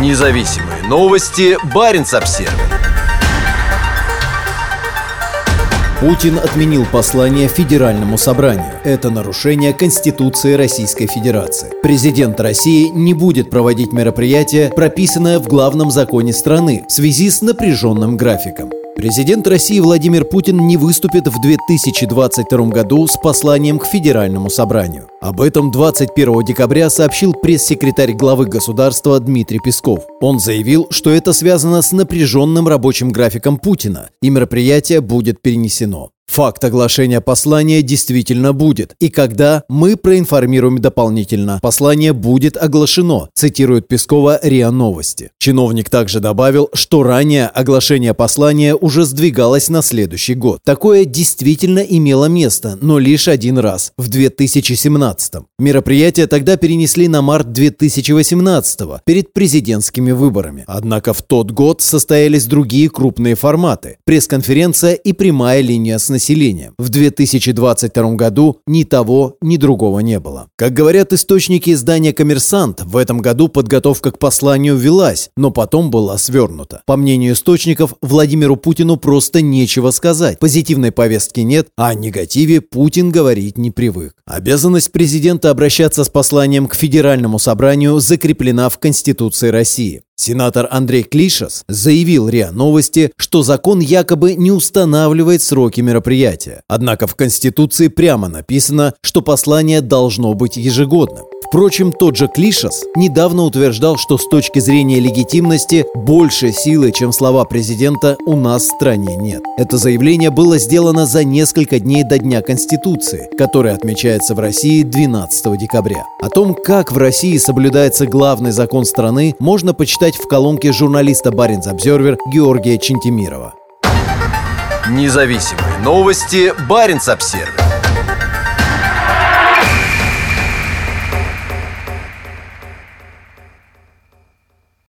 Независимые новости. Барин обсерва Путин отменил послание Федеральному собранию. Это нарушение Конституции Российской Федерации. Президент России не будет проводить мероприятие, прописанное в главном законе страны в связи с напряженным графиком. Президент России Владимир Путин не выступит в 2022 году с посланием к Федеральному собранию. Об этом 21 декабря сообщил пресс-секретарь главы государства Дмитрий Песков. Он заявил, что это связано с напряженным рабочим графиком Путина, и мероприятие будет перенесено. Факт оглашения послания действительно будет. И когда мы проинформируем дополнительно, послание будет оглашено, цитирует Пескова РИА Новости. Чиновник также добавил, что ранее оглашение послания уже сдвигалось на следующий год. Такое действительно имело место, но лишь один раз, в 2017 -м. Мероприятие тогда перенесли на март 2018 перед президентскими выборами. Однако в тот год состоялись другие крупные форматы – пресс-конференция и прямая линия с населением. В 2022 году ни того, ни другого не было. Как говорят источники издания «Коммерсант», в этом году подготовка к посланию велась, но потом была свернута. По мнению источников, Владимиру Путину просто нечего сказать. Позитивной повестки нет, а о негативе Путин говорить не привык. Обязанность президента обращаться с посланием к Федеральному собранию закреплена в Конституции России. Сенатор Андрей Клишас заявил РИА Новости, что закон якобы не устанавливает сроки мероприятия. Однако в Конституции прямо написано, что послание должно быть ежегодным. Впрочем, тот же Клишас недавно утверждал, что с точки зрения легитимности больше силы, чем слова президента, у нас в стране нет. Это заявление было сделано за несколько дней до Дня Конституции, который отмечается в России 12 декабря. О том, как в России соблюдается главный закон страны, можно почитать в колонке журналиста Баринс Обзервер Георгия Чентимирова. Независимые новости. Баринс Обсервер.